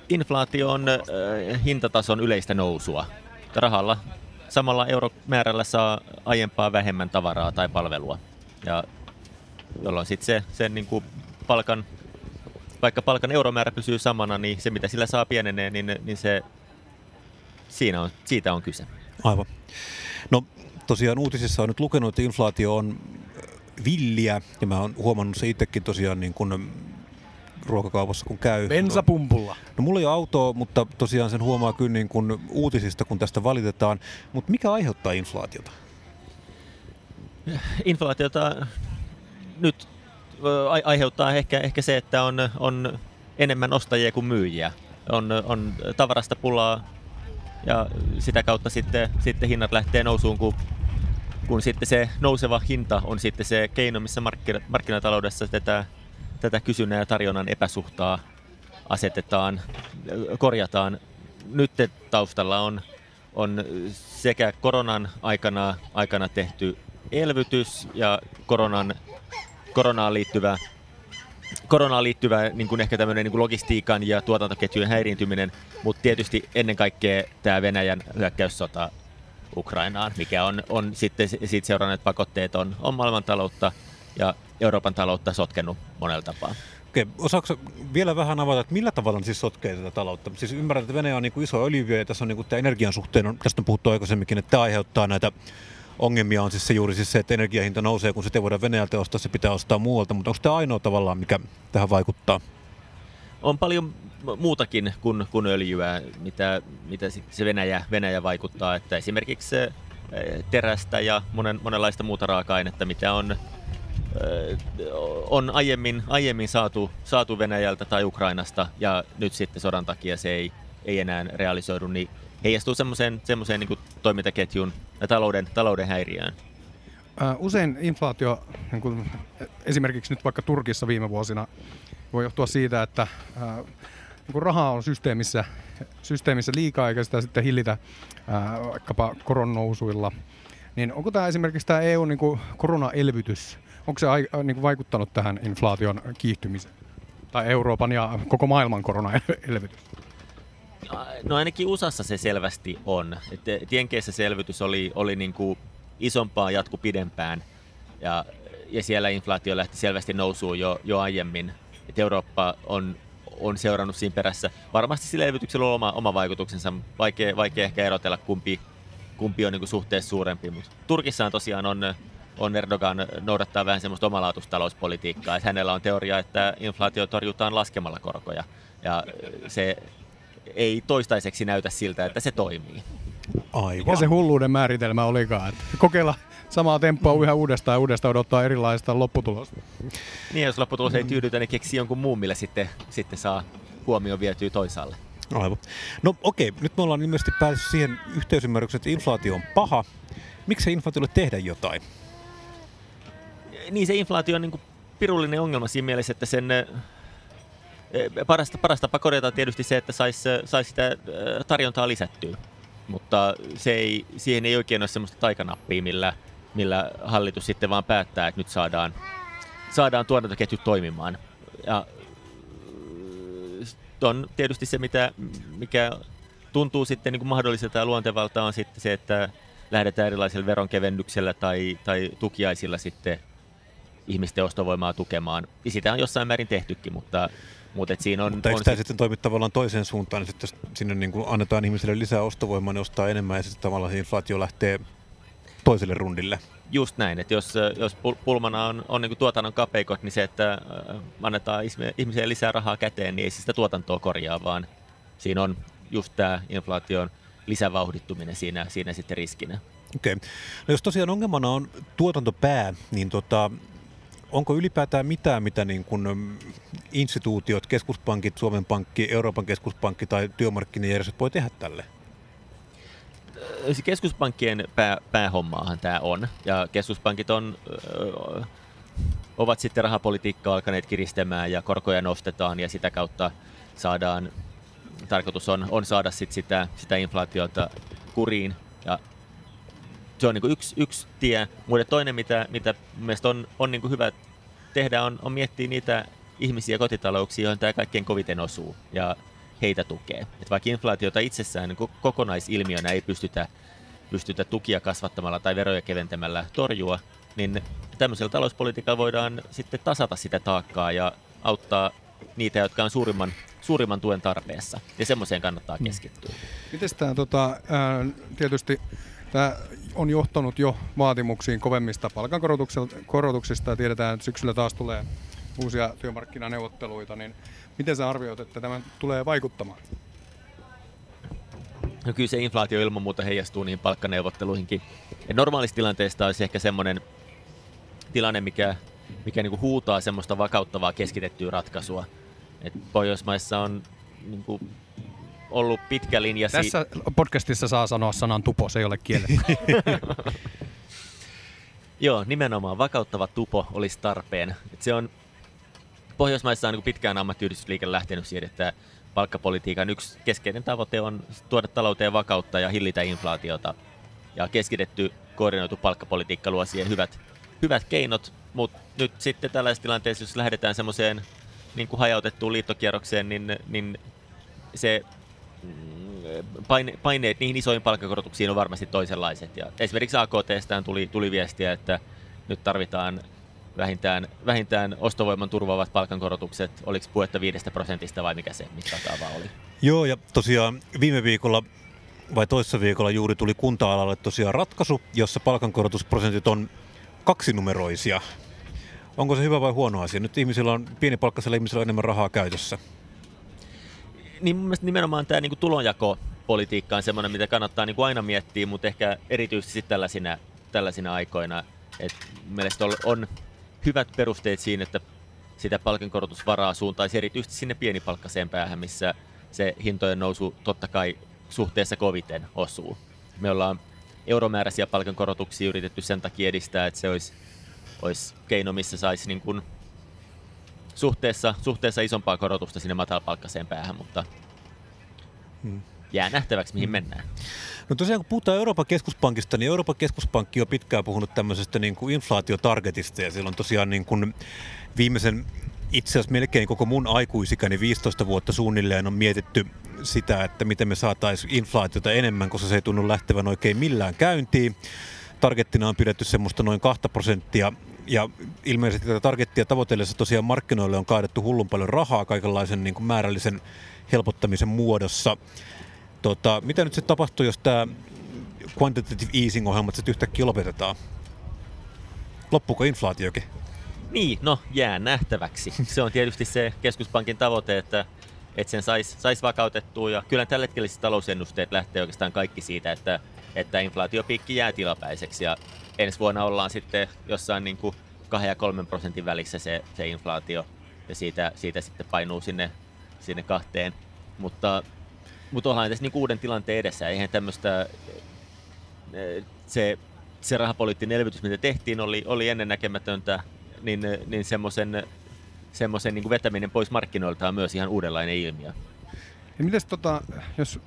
C: Inflaatio on äh, hintatason yleistä nousua. Rahalla samalla euromäärällä saa aiempaa vähemmän tavaraa tai palvelua. Ja jolloin sitten se, se niin kuin palkan, vaikka palkan euromäärä pysyy samana, niin se mitä sillä saa pienenee, niin, niin se, siinä on, siitä on kyse.
A: Aivan. No tosiaan uutisissa on nyt lukenut, että inflaatio on villiä, ja mä oon huomannut se itsekin tosiaan niin kun ruokakaupassa kun käy.
B: Bensapumpulla.
A: No mulla ei ole autoa, mutta tosiaan sen huomaa kyllä niin kun uutisista, kun tästä valitetaan. Mutta mikä aiheuttaa inflaatiota?
C: Inflaatiota nyt aiheuttaa ehkä, ehkä se, että on, on enemmän ostajia kuin myyjiä. On, on tavarasta pulaa ja sitä kautta sitten, sitten hinnat lähtee nousuun, kun, kun sitten se nouseva hinta on sitten se keino, missä markkinataloudessa tätä, tätä kysynnän ja tarjonnan epäsuhtaa asetetaan, korjataan. Nyt taustalla on, on sekä koronan aikana, aikana tehty elvytys ja koronan, koronaan liittyvä koronaan liittyvä niin kuin ehkä tämmöinen niin kuin logistiikan ja tuotantoketjujen häiriintyminen, mutta tietysti ennen kaikkea tämä Venäjän hyökkäyssota Ukrainaan, mikä on, on sitten siitä seuranneet pakotteet on, on maailmantaloutta ja Euroopan taloutta sotkenut monella tapaa.
A: Okei, osaako vielä vähän avata, että millä tavalla ne siis sotkee tätä taloutta? Siis ymmärrän, että Venäjä on niin kuin iso öljyviö ja tässä on niin kuin tämä energian suhteen, on, tästä on puhuttu aikaisemminkin, että tämä aiheuttaa näitä ongelmia on siis se juuri siis se, että energiahinta nousee, kun sitä ei voida Venäjältä ostaa, se pitää ostaa muualta. Mutta onko tämä ainoa tavallaan, mikä tähän vaikuttaa?
C: on paljon muutakin kuin, kuin öljyä, mitä, mitä se Venäjä, Venäjä vaikuttaa. Että esimerkiksi se terästä ja monen, monenlaista muuta raaka-ainetta, mitä on, on aiemmin, aiemmin saatu, saatu Venäjältä tai Ukrainasta ja nyt sitten sodan takia se ei, ei enää realisoidu, niin heijastuu semmoiseen, semmoiseen niin toimintaketjun ja talouden, talouden häiriöön.
B: Usein inflaatio, niin kuin esimerkiksi nyt vaikka Turkissa viime vuosina, voi johtua siitä, että niin rahaa on systeemissä, systeemissä liikaa eikä sitä sitten hillitä ää, vaikkapa koronnousuilla. Niin onko tämä esimerkiksi tämä EU niin kuin koronaelvytys, onko se niin kuin vaikuttanut tähän inflaation kiihtymiseen? Tai Euroopan ja koko maailman koronaelvytys?
C: No ainakin USAssa se selvästi on. Tienkeissä se elvytys oli, oli niin kuin isompaa jatku pidempään ja, ja siellä inflaatio lähti selvästi nousuun jo, jo aiemmin. Et Eurooppa on on seurannut siinä perässä. Varmasti sillä elvytyksellä on oma, oma vaikutuksensa. Vaikea, vaikea ehkä erotella, kumpi, kumpi on niin suhteessa suurempi. Mutta Turkissaan tosiaan on, on Erdogan noudattaa vähän semmoista omalaatuista talouspolitiikkaa. Että hänellä on teoria, että inflaatio torjutaan laskemalla korkoja. Ja se ei toistaiseksi näytä siltä, että se toimii.
B: Aivan. Ja se hulluuden määritelmä olikaan, että kokeilla samaa tempoa yhä uudestaan ja uudestaan odottaa erilaista lopputulosta.
C: Niin, jos lopputulos ei tyydytä, niin keksii jonkun muun, millä sitten, sitten saa huomioon vietyä toisaalle.
A: Aivan. No okei, okay. nyt me ollaan ilmeisesti päässyt siihen yhteisymmärrykseen, että inflaatio on paha. Miksi inflaatiolle tehdä jotain?
C: Niin, se inflaatio on niin kuin pirullinen ongelma siinä mielessä, että sen parasta, parasta tapa korjata tietysti se, että saisi sais sitä tarjontaa lisättyä. Mutta se ei, siihen ei oikein ole semmoista taikanappia, millä, millä hallitus sitten vaan päättää, että nyt saadaan, saadaan tuotantoketjut toimimaan. Ja on tietysti se, mitä, mikä tuntuu sitten niin kuin mahdolliselta ja luontevalta on sitten se, että lähdetään erilaisilla veronkevennyksellä tai, tai tukiaisilla sitten ihmisten ostovoimaa tukemaan. Ja sitä on jossain määrin tehtykin, mutta mutta siinä on,
A: Mutta eikö on tämä sit... sitten toimi tavallaan toiseen suuntaan, niin sitten sinne niin kuin annetaan ihmisille lisää ostovoimaa, niin ostaa enemmän ja sitten tavallaan inflaatio lähtee toiselle rundille?
C: Just näin, että jos, jos pulmana on, on niin tuotannon kapeikot, niin se, että äh, annetaan ihmisille lisää rahaa käteen, niin ei sitä tuotantoa korjaa, vaan siinä on just tämä inflaation lisävauhdittuminen siinä, siinä sitten riskinä.
A: Okei. Okay. No jos tosiaan ongelmana on tuotantopää, niin tota, onko ylipäätään mitään, mitä niin kuin mm, instituutiot, keskuspankit, Suomen Pankki, Euroopan keskuspankki tai työmarkkinajärjestöt voi tehdä tälle?
C: Keskuspankkien pää, päähommaahan tämä on, ja keskuspankit on, ö, ovat sitten rahapolitiikkaa alkaneet kiristämään ja korkoja nostetaan ja sitä kautta saadaan, tarkoitus on, on saada sit sitä, sitä inflaatiota kuriin ja se on niin kuin yksi, yksi tie. Mutta toinen, mitä, mitä mielestäni on, on niin kuin hyvä tehdä, on, on miettiä niitä ihmisiä kotitalouksia, joihin tämä kaikkein koviten osuu ja heitä tukee. Et vaikka inflaatiota itsessään niin kokonaisilmiönä ei pystytä, pystytä tukia kasvattamalla tai veroja keventämällä torjua, niin tämmöisellä talouspolitiikalla voidaan sitten tasata sitä taakkaa ja auttaa niitä, jotka on suurimman, suurimman tuen tarpeessa. Ja semmoiseen kannattaa mm. keskittyä.
B: Miten tämä tota, tietysti Tämä on johtanut jo vaatimuksiin kovemmista palkankorotuksista ja tiedetään, että syksyllä taas tulee uusia työmarkkinaneuvotteluita, niin miten sä arvioit, että tämä tulee vaikuttamaan?
C: No kyllä se inflaatio ilman muuta heijastuu niihin palkkaneuvotteluihinkin. Et normaalista tilanteesta olisi ehkä semmoinen tilanne, mikä, mikä niinku huutaa semmoista vakauttavaa keskitettyä ratkaisua. Et Pohjoismaissa on niinku ollut pitkä linja.
B: Tässä podcastissa saa sanoa sanan tupo, se ei ole kielletty.
C: Joo, nimenomaan vakauttava tupo olisi tarpeen. Et se on, Pohjoismaissa on niin pitkään ammattiyhdistysliike lähtenyt siihen, että palkkapolitiikan yksi keskeinen tavoite on tuoda talouteen vakautta ja hillitä inflaatiota. Ja keskitetty koordinoitu palkkapolitiikka luo siihen hyvät, hyvät keinot, mutta nyt sitten tällaisessa tilanteessa, jos lähdetään semmoiseen niin kuin hajautettuun liittokierrokseen, niin, niin se paine, paineet niihin isoihin palkkakorotuksiin on varmasti toisenlaiset. Ja esimerkiksi AKTstään tuli, tuli viestiä, että nyt tarvitaan vähintään, vähintään ostovoiman turvaavat palkankorotukset. Oliko puhetta viidestä prosentista vai mikä se mittakaava oli?
A: Joo, ja tosiaan viime viikolla vai toissa viikolla juuri tuli kunta-alalle tosiaan ratkaisu, jossa palkankorotusprosentit on kaksinumeroisia. Onko se hyvä vai huono asia? Nyt ihmisillä on, pienipalkkaisilla ihmisillä on enemmän rahaa käytössä.
C: Niin mun mielestä nimenomaan tämä niin tulonjakopolitiikka on semmoinen, mitä kannattaa niin kuin aina miettiä, mutta ehkä erityisesti tällaisina, tällaisina aikoina. Et mielestäni on hyvät perusteet siinä, että sitä palkankorotusvaraa suuntaisi erityisesti sinne pienipalkkaiseen päähän, missä se hintojen nousu totta kai suhteessa koviten osuu. Me ollaan euromääräisiä palkankorotuksia yritetty sen takia edistää, että se olisi, olisi keino, missä saisi niin kuin suhteessa, suhteessa isompaa korotusta sinne matalapalkkaiseen päähän, mutta hmm. jää nähtäväksi, mihin hmm. mennään.
A: No tosiaan kun puhutaan Euroopan keskuspankista, niin Euroopan keskuspankki on pitkään puhunut tämmöisestä niin kuin inflaatiotargetista ja silloin tosiaan niin kuin viimeisen itse asiassa melkein koko mun aikuisikäni 15 vuotta suunnilleen on mietitty sitä, että miten me saataisiin inflaatiota enemmän, koska se ei tunnu lähtevän oikein millään käyntiin. Targettina on pidetty semmoista noin 2 prosenttia ja ilmeisesti tätä targettia tavoitellessa tosiaan markkinoille on kaadettu hullun paljon rahaa kaikenlaisen niin kuin määrällisen helpottamisen muodossa. Tota, mitä nyt se tapahtuu, jos tämä quantitative easing-ohjelmat sitten yhtäkkiä lopetetaan? Loppuuko inflaatiokin?
C: Niin, no jää nähtäväksi. Se on tietysti se keskuspankin tavoite, että, että sen saisi sais vakautettua. Ja kyllä tällä hetkellä talousennusteet lähtee oikeastaan kaikki siitä, että, että inflaatiopiikki jää tilapäiseksi. Ja ensi vuonna ollaan sitten jossain niin kuin 2 ja 3 prosentin välissä se, se inflaatio. Ja siitä, siitä sitten painuu sinne, sinne kahteen. Mutta, mutta ollaan tässä niin uuden tilanteen edessä. Eihän tämmöistä se, se rahapoliittinen elvytys, mitä tehtiin, oli, oli ennennäkemätöntä niin, niin semmoisen semmoisen niin vetäminen pois markkinoilta on myös ihan uudenlainen ilmiö.
B: Ja mites tota, jos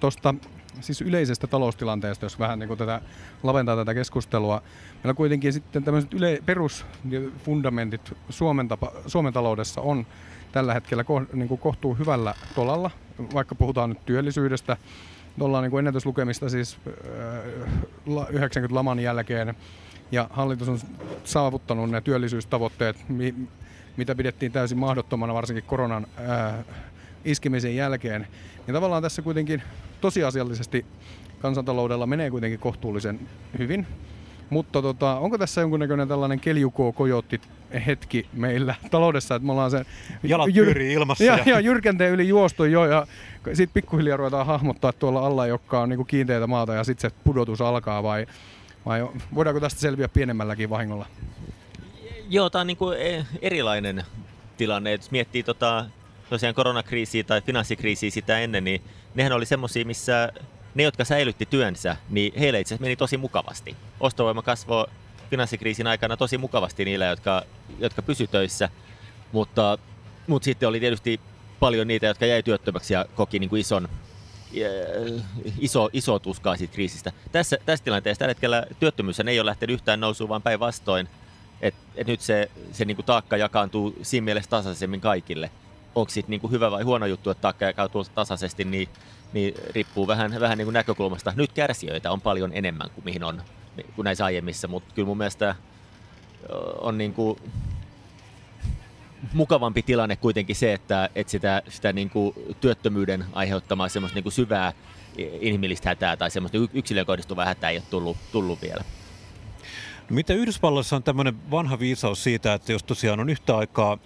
B: tuosta siis yleisestä taloustilanteesta, jos vähän niin kuin tätä, laventaa tätä keskustelua. Meillä kuitenkin sitten tämmöiset yle, perusfundamentit Suomen, tapa, Suomen taloudessa on tällä hetkellä ko, niin kuin kohtuu hyvällä tolalla, vaikka puhutaan nyt työllisyydestä. Ollaan niin kuin ennätyslukemista siis 90-laman jälkeen ja hallitus on saavuttanut ne työllisyystavoitteet, mitä pidettiin täysin mahdottomana varsinkin koronan ää, iskemisen jälkeen. Ja tavallaan tässä kuitenkin tosiasiallisesti kansantaloudella menee kuitenkin kohtuullisen hyvin. Mutta tota, onko tässä jonkunnäköinen tällainen keljuko kojotti hetki meillä taloudessa, että me ollaan se...
A: Jalat jyr- ilmassa.
B: Ja, ja, ja jyrkänteen yli juostu jo ja sitten pikkuhiljaa ruvetaan hahmottaa tuolla alla, joka on niinku kiinteitä maata ja sitten se pudotus alkaa vai vai voidaanko tästä selviä pienemmälläkin vahingolla?
C: Joo, tämä on niin kuin e, erilainen tilanne. Jos miettii tota, tosiaan koronakriisiä tai finanssikriisiä sitä ennen, niin nehän oli semmoisia, missä ne, jotka säilytti työnsä, niin heille itse meni tosi mukavasti. Ostovoima kasvoi finanssikriisin aikana tosi mukavasti niillä, jotka, jotka pysy töissä, mutta, mutta sitten oli tietysti paljon niitä, jotka jäi työttömäksi ja koki niin kuin ison iso, iso tuskaa siitä kriisistä. Tässä, tässä tilanteessa tällä hetkellä työttömyys ei ole lähtenyt yhtään nousuun, vaan päinvastoin. Että et nyt se, se niinku taakka jakaantuu siinä mielessä tasaisemmin kaikille. Onko sitten niinku hyvä vai huono juttu, että taakka jakautuu tasaisesti, niin, niin riippuu vähän, vähän niinku näkökulmasta. Nyt kärsijöitä on paljon enemmän kuin mihin on kuin näissä aiemmissa, mutta kyllä mun mielestä on niinku, mukavampi tilanne kuitenkin se, että, että sitä, sitä niin kuin työttömyyden aiheuttamaa semmoista niin kuin syvää inhimillistä hätää tai semmoista yksilöön kohdistuvaa hätää ei ole tullut, tullut vielä.
A: No mitä Yhdysvalloissa on tämmöinen vanha viisaus siitä, että jos tosiaan on yhtä aikaa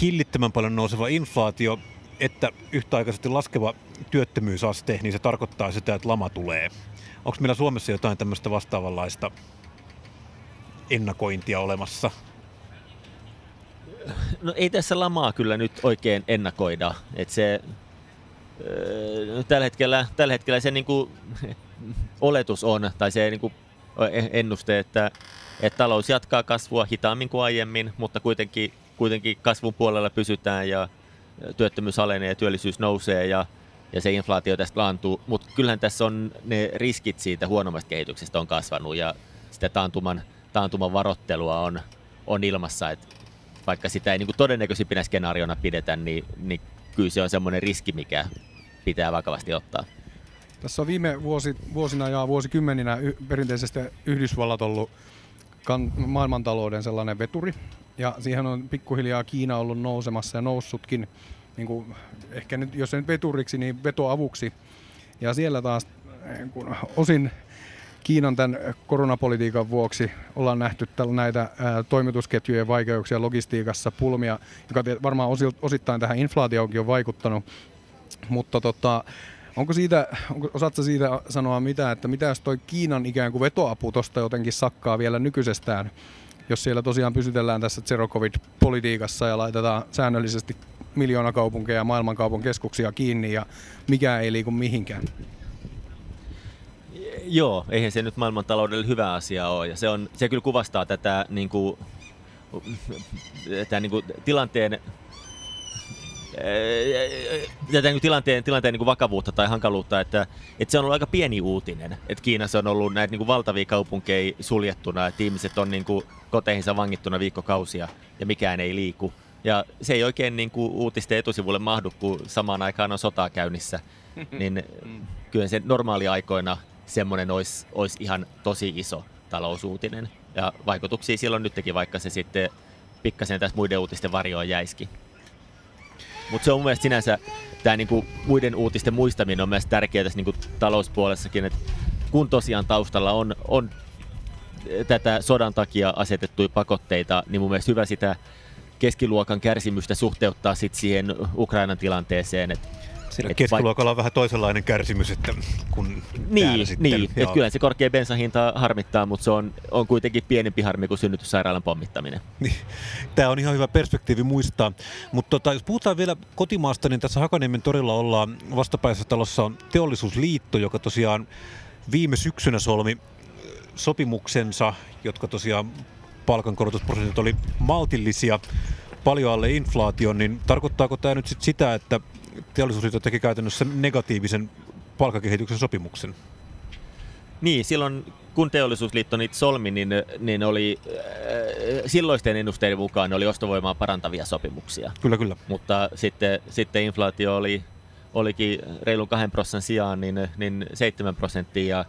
A: hillittömän paljon nouseva inflaatio, että yhtäaikaisesti laskeva työttömyysaste, niin se tarkoittaa sitä, että lama tulee. Onko meillä Suomessa jotain tämmöistä vastaavanlaista ennakointia olemassa?
C: No ei tässä lamaa kyllä nyt oikein ennakoida. Et se, öö, tällä, hetkellä, tällä hetkellä se niinku, oletus on, tai se niinku, ennuste, että, että talous jatkaa kasvua hitaammin kuin aiemmin, mutta kuitenkin, kuitenkin kasvun puolella pysytään ja työttömyys alenee ja työllisyys nousee ja, ja se inflaatio tästä laantuu. Mutta kyllähän tässä on ne riskit siitä huonommasta kehityksestä on kasvanut ja sitä taantuman, taantuman varottelua on, on ilmassa. Et vaikka sitä ei niin kuin todennäköisimpinä skenaariona pidetä, niin, niin kyllä se on semmoinen riski, mikä pitää vakavasti ottaa.
B: Tässä on viime vuosi, vuosina ja vuosikymmeninä y- perinteisesti Yhdysvallat ollut kan- maailmantalouden sellainen veturi. Ja siihen on pikkuhiljaa Kiina ollut nousemassa ja noussutkin, niin kuin, ehkä nyt, jos ei nyt veturiksi, niin vetoavuksi. Ja siellä taas niin kun osin Kiinan tämän koronapolitiikan vuoksi ollaan nähty näitä toimitusketjujen vaikeuksia logistiikassa, pulmia, joka varmaan osittain tähän inflaatioonkin on vaikuttanut. Mutta tota, onko siitä, onko, osaatko siitä sanoa mitä, että mitä jos toi Kiinan ikään kuin vetoapu tuosta jotenkin sakkaa vielä nykyisestään, jos siellä tosiaan pysytellään tässä zero covid-politiikassa ja laitetaan säännöllisesti miljoonakaupunkeja ja maailmankaupun keskuksia kiinni ja mikä ei liiku mihinkään?
C: Joo, eihän se nyt maailmantaloudelle hyvä asia ole. Ja se, on, se kyllä kuvastaa tätä niin kuin, tätä, niin kuin, tilanteen tätä niin tilanteen, tilanteen niin kuin vakavuutta tai hankaluutta, että, että se on ollut aika pieni uutinen, että Kiinassa on ollut näitä niin kuin valtavia kaupunkeja suljettuna, että ihmiset on niin kuin koteihinsa vangittuna viikkokausia ja mikään ei liiku. Ja se ei oikein niin kuin uutisten etusivulle mahdu, kun samaan aikaan on sotaa käynnissä. niin kyllä se normaaliaikoina semmoinen olisi, olisi ihan tosi iso talousuutinen. Ja vaikutuksia silloin nytkin, vaikka se sitten pikkasen tässä muiden uutisten varjoon jäiski. Mutta se on mun mielestä sinänsä, tämä niinku muiden uutisten muistaminen on myös tärkeää tässä niinku talouspuolessakin, että kun tosiaan taustalla on, on tätä sodan takia asetettuja pakotteita, niin mun mielestä hyvä sitä keskiluokan kärsimystä suhteuttaa sit siihen Ukrainan tilanteeseen, että
A: Siinä keskiluokalla on vähän toisenlainen kärsimys, että kun
C: Niin, sitten, niin. että kyllä se korkea bensahinta harmittaa, mutta se on, on kuitenkin pienempi harmi kuin synnytyssairaalan pommittaminen. Niin.
A: Tämä on ihan hyvä perspektiivi muistaa. Mutta tota, jos puhutaan vielä kotimaasta, niin tässä Hakaniemen torilla ollaan vastapäisessä talossa on Teollisuusliitto, joka tosiaan viime syksynä solmi sopimuksensa, jotka tosiaan palkankorotusprosentit oli maltillisia, paljon alle inflaation, niin tarkoittaako tämä nyt sit sitä, että teollisuusliitto teki käytännössä negatiivisen palkkakehityksen sopimuksen?
C: Niin, silloin kun teollisuusliitto niitä solmi, niin, niin oli äh, silloisten ennusteiden mukaan ne oli ostovoimaa parantavia sopimuksia.
A: Kyllä, kyllä.
C: Mutta sitten, sitten inflaatio oli, olikin reilun 2 prosentin sijaan niin, niin 7 prosenttia ja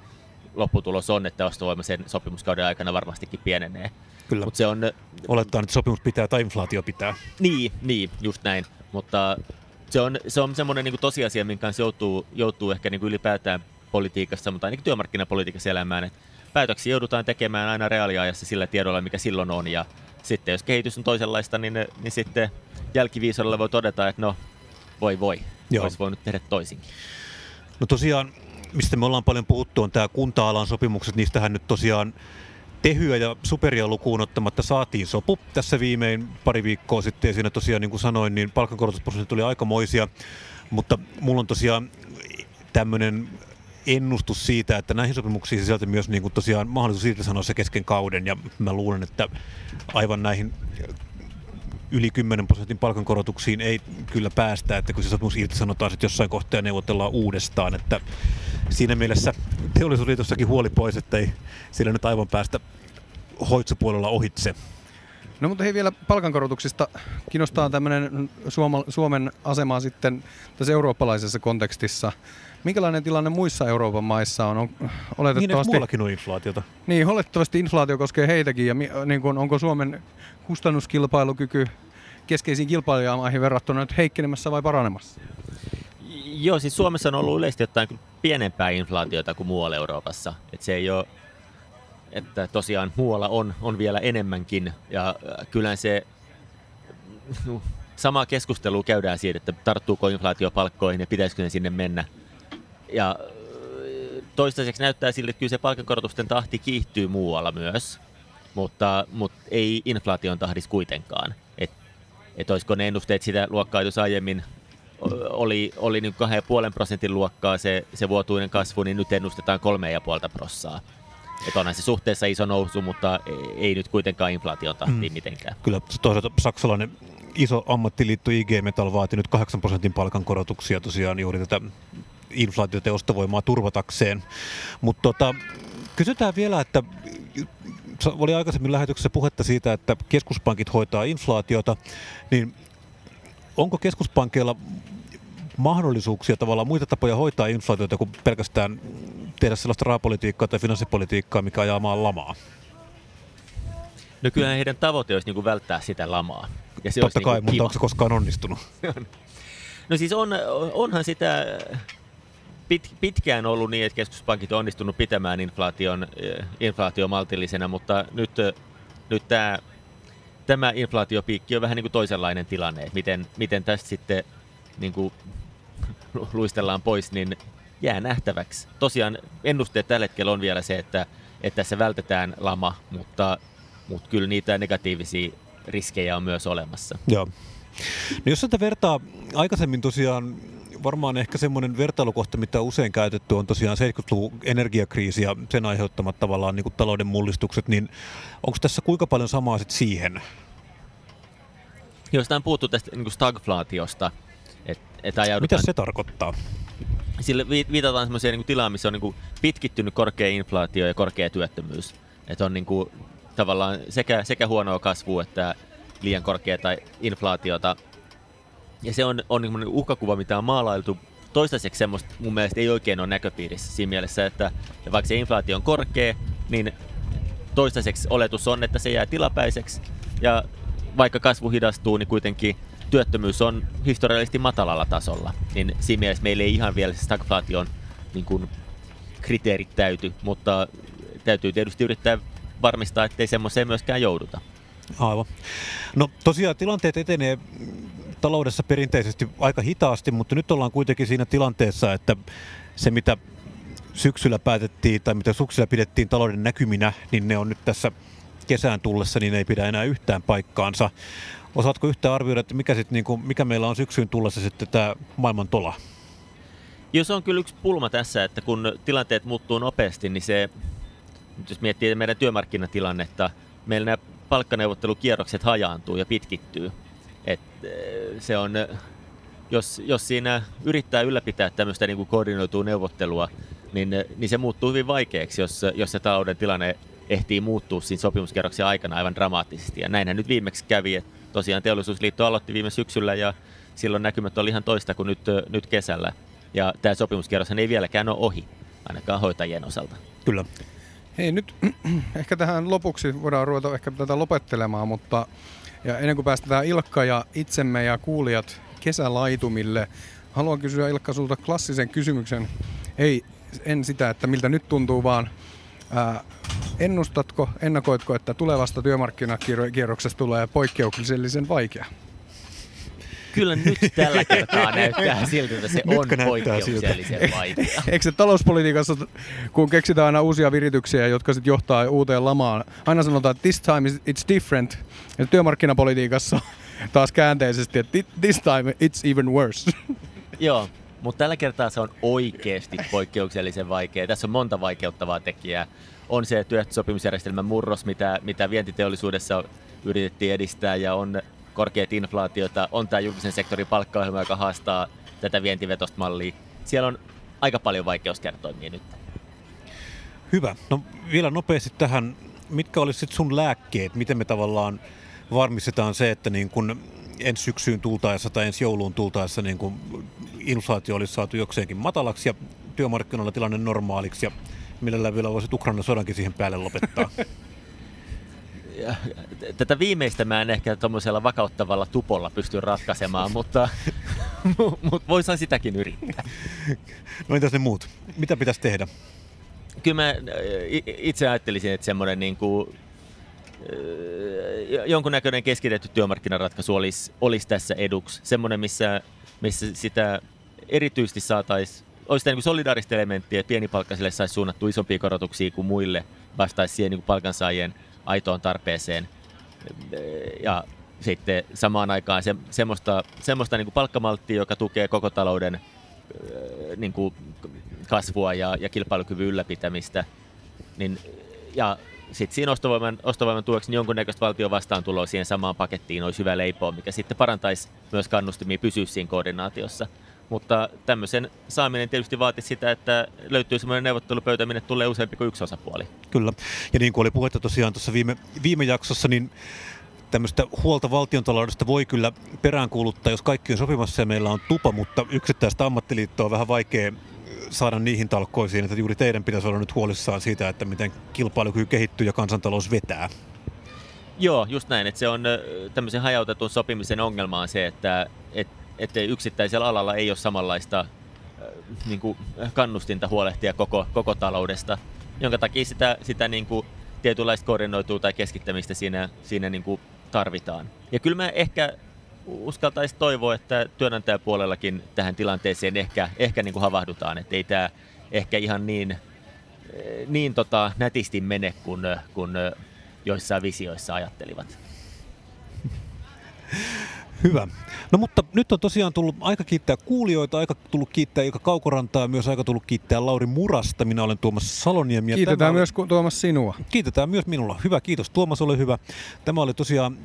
C: lopputulos on, että ostovoima sen sopimuskauden aikana varmastikin pienenee.
A: Kyllä. Mut se on, Olettaa, että sopimus pitää tai inflaatio pitää.
C: Niin, niin just näin. Mutta se on, se on semmoinen niin tosiasia, minkä kanssa joutuu, joutuu ehkä niin kuin ylipäätään politiikassa, mutta ainakin työmarkkinapolitiikassa elämään, että päätöksiä joudutaan tekemään aina reaaliajassa sillä tiedolla, mikä silloin on, ja sitten jos kehitys on toisenlaista, niin, niin sitten jälkiviisaudella voi todeta, että no, voi voi, Joo. olisi voinut tehdä toisinkin.
A: No tosiaan, mistä me ollaan paljon puhuttu, on tämä kunta-alan sopimukset, niistähän nyt tosiaan Tehyä ja Superia lukuun ottamatta saatiin sopu tässä viimein pari viikkoa sitten. Ja siinä tosiaan, niin kuin sanoin, niin palkankorotusprosentit tuli aikamoisia. Mutta mulla on tosiaan tämmöinen ennustus siitä, että näihin sopimuksiin sisältyy myös niin kuin tosiaan mahdollisuus sanoa se kesken kauden. Ja mä luulen, että aivan näihin yli 10 prosentin palkankorotuksiin ei kyllä päästä, että kun se sopimus irtisanotaan sitten jossain kohtaa ja neuvotellaan uudestaan, että siinä mielessä teollisuusliitossakin huoli pois, että ei sillä nyt aivan päästä hoitsupuolella ohitse.
B: No mutta hei vielä palkankorotuksista. Kiinnostaa tämmöinen Suomen asema sitten tässä eurooppalaisessa kontekstissa. Minkälainen tilanne muissa Euroopan maissa on? on
A: oletettavasti, niin, on inflaatiota.
B: Niin, oletettavasti inflaatio koskee heitäkin. Ja niin kuin, onko Suomen kustannuskilpailukyky keskeisiin kilpailijamaihin verrattuna nyt heikkenemässä vai paranemassa?
C: Joo, siis Suomessa on ollut yleisesti jotain pienempää inflaatiota kuin muualla Euroopassa. Et se ei ole, että tosiaan muualla on, on vielä enemmänkin. Ja äh, kyllä se no, sama keskustelu käydään siitä, että tarttuuko inflaatio palkkoihin ja pitäisikö ne sinne mennä. Ja äh, toistaiseksi näyttää siltä, että kyllä se palkankorotusten tahti kiihtyy muualla myös, mutta, mutta ei inflaation tahdissa kuitenkaan. Että et olisiko ne ennusteet sitä luokkaa, jos aiemmin oli, oli niin 2,5 prosentin luokkaa se, se vuotuinen kasvu, niin nyt ennustetaan 3,5 prossaa. Että onhan se suhteessa iso nousu, mutta ei nyt kuitenkaan inflaation tahtiin mm. mitenkään.
A: Kyllä, toisaalta saksalainen iso ammattiliitto IG Metal vaati nyt 8 prosentin palkankorotuksia tosiaan juuri tätä inflaatiota ja ostovoimaa turvatakseen. Mutta tota, kysytään vielä, että oli aikaisemmin lähetyksessä puhetta siitä, että keskuspankit hoitaa inflaatiota, niin onko keskuspankkeilla mahdollisuuksia tavallaan muita tapoja hoitaa inflaatiota kuin pelkästään tehdä sellaista rahapolitiikkaa tai finanssipolitiikkaa, mikä ajaa maan lamaa?
C: No kyllä heidän tavoite olisi niin kuin välttää sitä lamaa.
A: Ja se Totta kai, niin mutta kiva. onko se koskaan onnistunut?
C: no siis on, onhan sitä pit, pitkään ollut niin, että keskuspankit on onnistunut pitämään inflaation, inflaatio maltillisena, mutta nyt, nyt tämä, tämä inflaatiopiikki on vähän niin kuin toisenlainen tilanne, että miten, miten tästä sitten niin kuin luistellaan pois, niin jää nähtäväksi. Tosiaan ennusteet tällä hetkellä on vielä se, että, että tässä vältetään lama, mutta, mutta kyllä niitä negatiivisia riskejä on myös olemassa.
A: Joo. No jos sitä vertaa aikaisemmin tosiaan varmaan ehkä semmoinen vertailukohta, mitä usein käytetty, on tosiaan 70-luvun energiakriisi ja sen aiheuttamat tavallaan niin kuin talouden mullistukset, niin onko tässä kuinka paljon samaa sitten siihen?
C: Jostain puhuttu tästä niin kuin stagflaatiosta. Et, et
A: Mitä se tarkoittaa?
C: Sille viitataan semmoiseen niin tilaan, missä on niin kuin pitkittynyt korkea inflaatio ja korkea työttömyys. Että on niin kuin, tavallaan sekä, sekä huonoa kasvua että liian korkeata inflaatiota. Ja se on, on niin uhkakuva, mitä on maalailtu toistaiseksi semmoista mun mielestä ei oikein ole näköpiirissä siinä mielessä, että vaikka se inflaatio on korkea, niin toistaiseksi oletus on, että se jää tilapäiseksi ja vaikka kasvu hidastuu, niin kuitenkin työttömyys on historiallisesti matalalla tasolla. Niin siinä mielessä meillä ei ihan vielä stagflaation niin kuin, kriteerit täyty, mutta täytyy tietysti yrittää varmistaa, ettei semmoiseen myöskään jouduta.
A: Aivan. No tosiaan tilanteet etenee taloudessa perinteisesti aika hitaasti, mutta nyt ollaan kuitenkin siinä tilanteessa, että se mitä syksyllä päätettiin tai mitä syksyllä pidettiin talouden näkyminä, niin ne on nyt tässä kesään tullessa, niin ei pidä enää yhtään paikkaansa. Osaatko yhtään arvioida, että mikä, sit, niin kuin, mikä meillä on syksyyn tullessa sitten tämä maailman tola?
C: Joo, se on kyllä yksi pulma tässä, että kun tilanteet muuttuu nopeasti, niin se, jos miettii meidän työmarkkinatilannetta, meillä nämä palkkaneuvottelukierrokset hajaantuu ja pitkittyy. Et eh, se on, jos, jos siinä yrittää ylläpitää tämmöistä niin kuin koordinoitua neuvottelua, niin, niin se muuttuu hyvin vaikeaksi, jos, jos se talouden tilanne ehtii muuttua siinä sopimuskierroksen aikana aivan dramaattisesti. Ja näinhän nyt viimeksi kävi, että tosiaan teollisuusliitto aloitti viime syksyllä ja silloin näkymät oli ihan toista kuin nyt, nyt kesällä. Ja tämä sopimuskierros ei vieläkään ole ohi, ainakaan hoitajien osalta.
A: Kyllä.
B: Hei nyt ehkä tähän lopuksi voidaan ruveta ehkä tätä lopettelemaan, mutta ja ennen kuin päästetään Ilkka ja itsemme ja kuulijat kesälaitumille, haluan kysyä Ilkka sulta klassisen kysymyksen. Ei en sitä, että miltä nyt tuntuu, vaan ää, ennustatko, ennakoitko, että tulevasta työmarkkinakierroksesta tulee poikkeuksellisen vaikea?
C: Kyllä nyt tällä kertaa näyttää siltä, että se on poikkeuksellisen vaikea.
B: Eikö se talouspolitiikassa, kun keksitään aina uusia virityksiä, jotka sitten johtaa uuteen lamaan, aina sanotaan, että this time it's different. Ja työmarkkinapolitiikassa taas käänteisesti, että this time it's even worse.
C: Joo, mutta tällä kertaa se on oikeasti poikkeuksellisen vaikea. Tässä on monta vaikeuttavaa tekijää. On se työehtosopimusjärjestelmän murros, mitä, mitä vientiteollisuudessa yritettiin edistää, ja on korkeat inflaatiota, on tämä julkisen sektorin palkkaohjelma, joka haastaa tätä vientivetosta mallia. Siellä on aika paljon vaikeuskertoimia nyt.
A: Hyvä. No vielä nopeasti tähän, mitkä olisivat sun lääkkeet? Miten me tavallaan varmistetaan se, että niin kun ensi syksyyn tultaessa tai ensi jouluun tultaessa niin kun inflaatio olisi saatu jokseenkin matalaksi ja työmarkkinoilla tilanne normaaliksi ja millä vielä voisi Ukrainan sodankin siihen päälle lopettaa?
C: tätä viimeistä mä en ehkä tuommoisella vakauttavalla tupolla pysty ratkaisemaan, mutta, mutta voisin sitäkin yrittää.
A: No entäs ne muut? Mitä pitäisi tehdä?
C: Kyllä mä itse ajattelisin, että semmoinen niin kuin, jonkunnäköinen keskitetty työmarkkinaratkaisu olisi, olisi tässä eduksi. Semmoinen, missä, missä sitä erityisesti saataisiin, olisi niin solidaarista elementtiä, että pienipalkkaisille saisi suunnattu isompia korotuksia kuin muille, vastaisi siihen niin kuin palkansaajien aitoon tarpeeseen. Ja sitten samaan aikaan se, semmoista, semmoista niin palkkamalttia, joka tukee koko talouden niin kuin kasvua ja, ja kilpailukyvyn ylläpitämistä. Niin, ja sitten siinä ostovoiman, ostovoiman tueksi niin jonkunnäköistä valtion vastaantuloa siihen samaan pakettiin olisi hyvä leipoa, mikä sitten parantaisi myös kannustimia pysyä siinä koordinaatiossa. Mutta tämmöisen saaminen tietysti vaatisi sitä, että löytyy semmoinen neuvottelupöytä, minne tulee useampi kuin yksi osapuoli.
A: Kyllä. Ja niin kuin oli puhetta tosiaan tuossa viime, viime jaksossa, niin tämmöistä huolta valtiontaloudesta voi kyllä peräänkuuluttaa, jos kaikki on sopimassa ja meillä on tupa, mutta yksittäistä ammattiliittoa on vähän vaikea saada niihin talkoisiin, että juuri teidän pitäisi olla nyt huolissaan siitä, että miten kilpailukyky kehittyy ja kansantalous vetää.
C: Joo, just näin. Että se on tämmöisen hajautetun sopimisen ongelma on se, että, että että yksittäisellä alalla ei ole samanlaista niin kuin kannustinta huolehtia koko, koko taloudesta, jonka takia sitä, sitä niin kuin tietynlaista koordinoitua tai keskittämistä siinä, siinä niin kuin tarvitaan. Ja kyllä mä ehkä uskaltaisi toivoa, että työnantajapuolellakin tähän tilanteeseen ehkä, ehkä niin kuin havahdutaan, että ei tämä ehkä ihan niin, niin tota, nätisti mene kuin, kuin joissain visioissa ajattelivat.
A: Hyvä. No mutta nyt on tosiaan tullut aika kiittää kuulijoita, aika tullut kiittää Ilka Kaukorantaa ja myös aika tullut kiittää Lauri Murasta. Minä olen Tuomas Saloniemi. Ja
B: Kiitetään
A: oli...
B: myös Tuomas sinua.
A: Kiitetään myös minulla. Hyvä, kiitos Tuomas, ole hyvä. Tämä oli tosiaan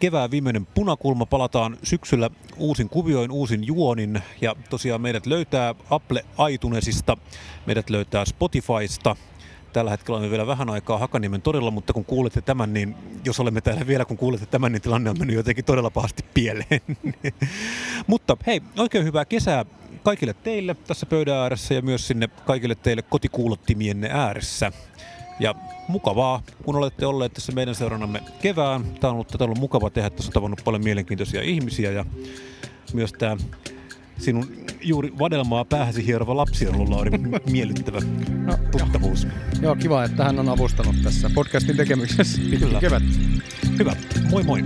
A: kevään viimeinen punakulma. Palataan syksyllä uusin kuvioin, uusin juonin. Ja tosiaan meidät löytää Apple iTunesista, meidät löytää Spotifysta, Tällä hetkellä olemme vielä vähän aikaa Hakaniemen todella, mutta kun kuulette tämän, niin jos olemme täällä vielä, kun kuulette tämän, niin tilanne on mennyt jotenkin todella pahasti pieleen. mutta hei, oikein hyvää kesää kaikille teille tässä pöydän ääressä ja myös sinne kaikille teille kotikuulottimienne ääressä. Ja mukavaa, kun olette olleet tässä meidän seurannamme kevään. Tämä on ollut, tämä on ollut mukava tehdä, tässä on tavannut paljon mielenkiintoisia ihmisiä ja myös tämä sinun juuri vadelmaa päähäsi hierova lapsi on ollut Lauri miellyttävä no, tuttavuus.
B: Joo. joo, kiva, että hän on avustanut tässä podcastin tekemisessä.
A: Kyllä. Kevät. Hyvä. Moi moi.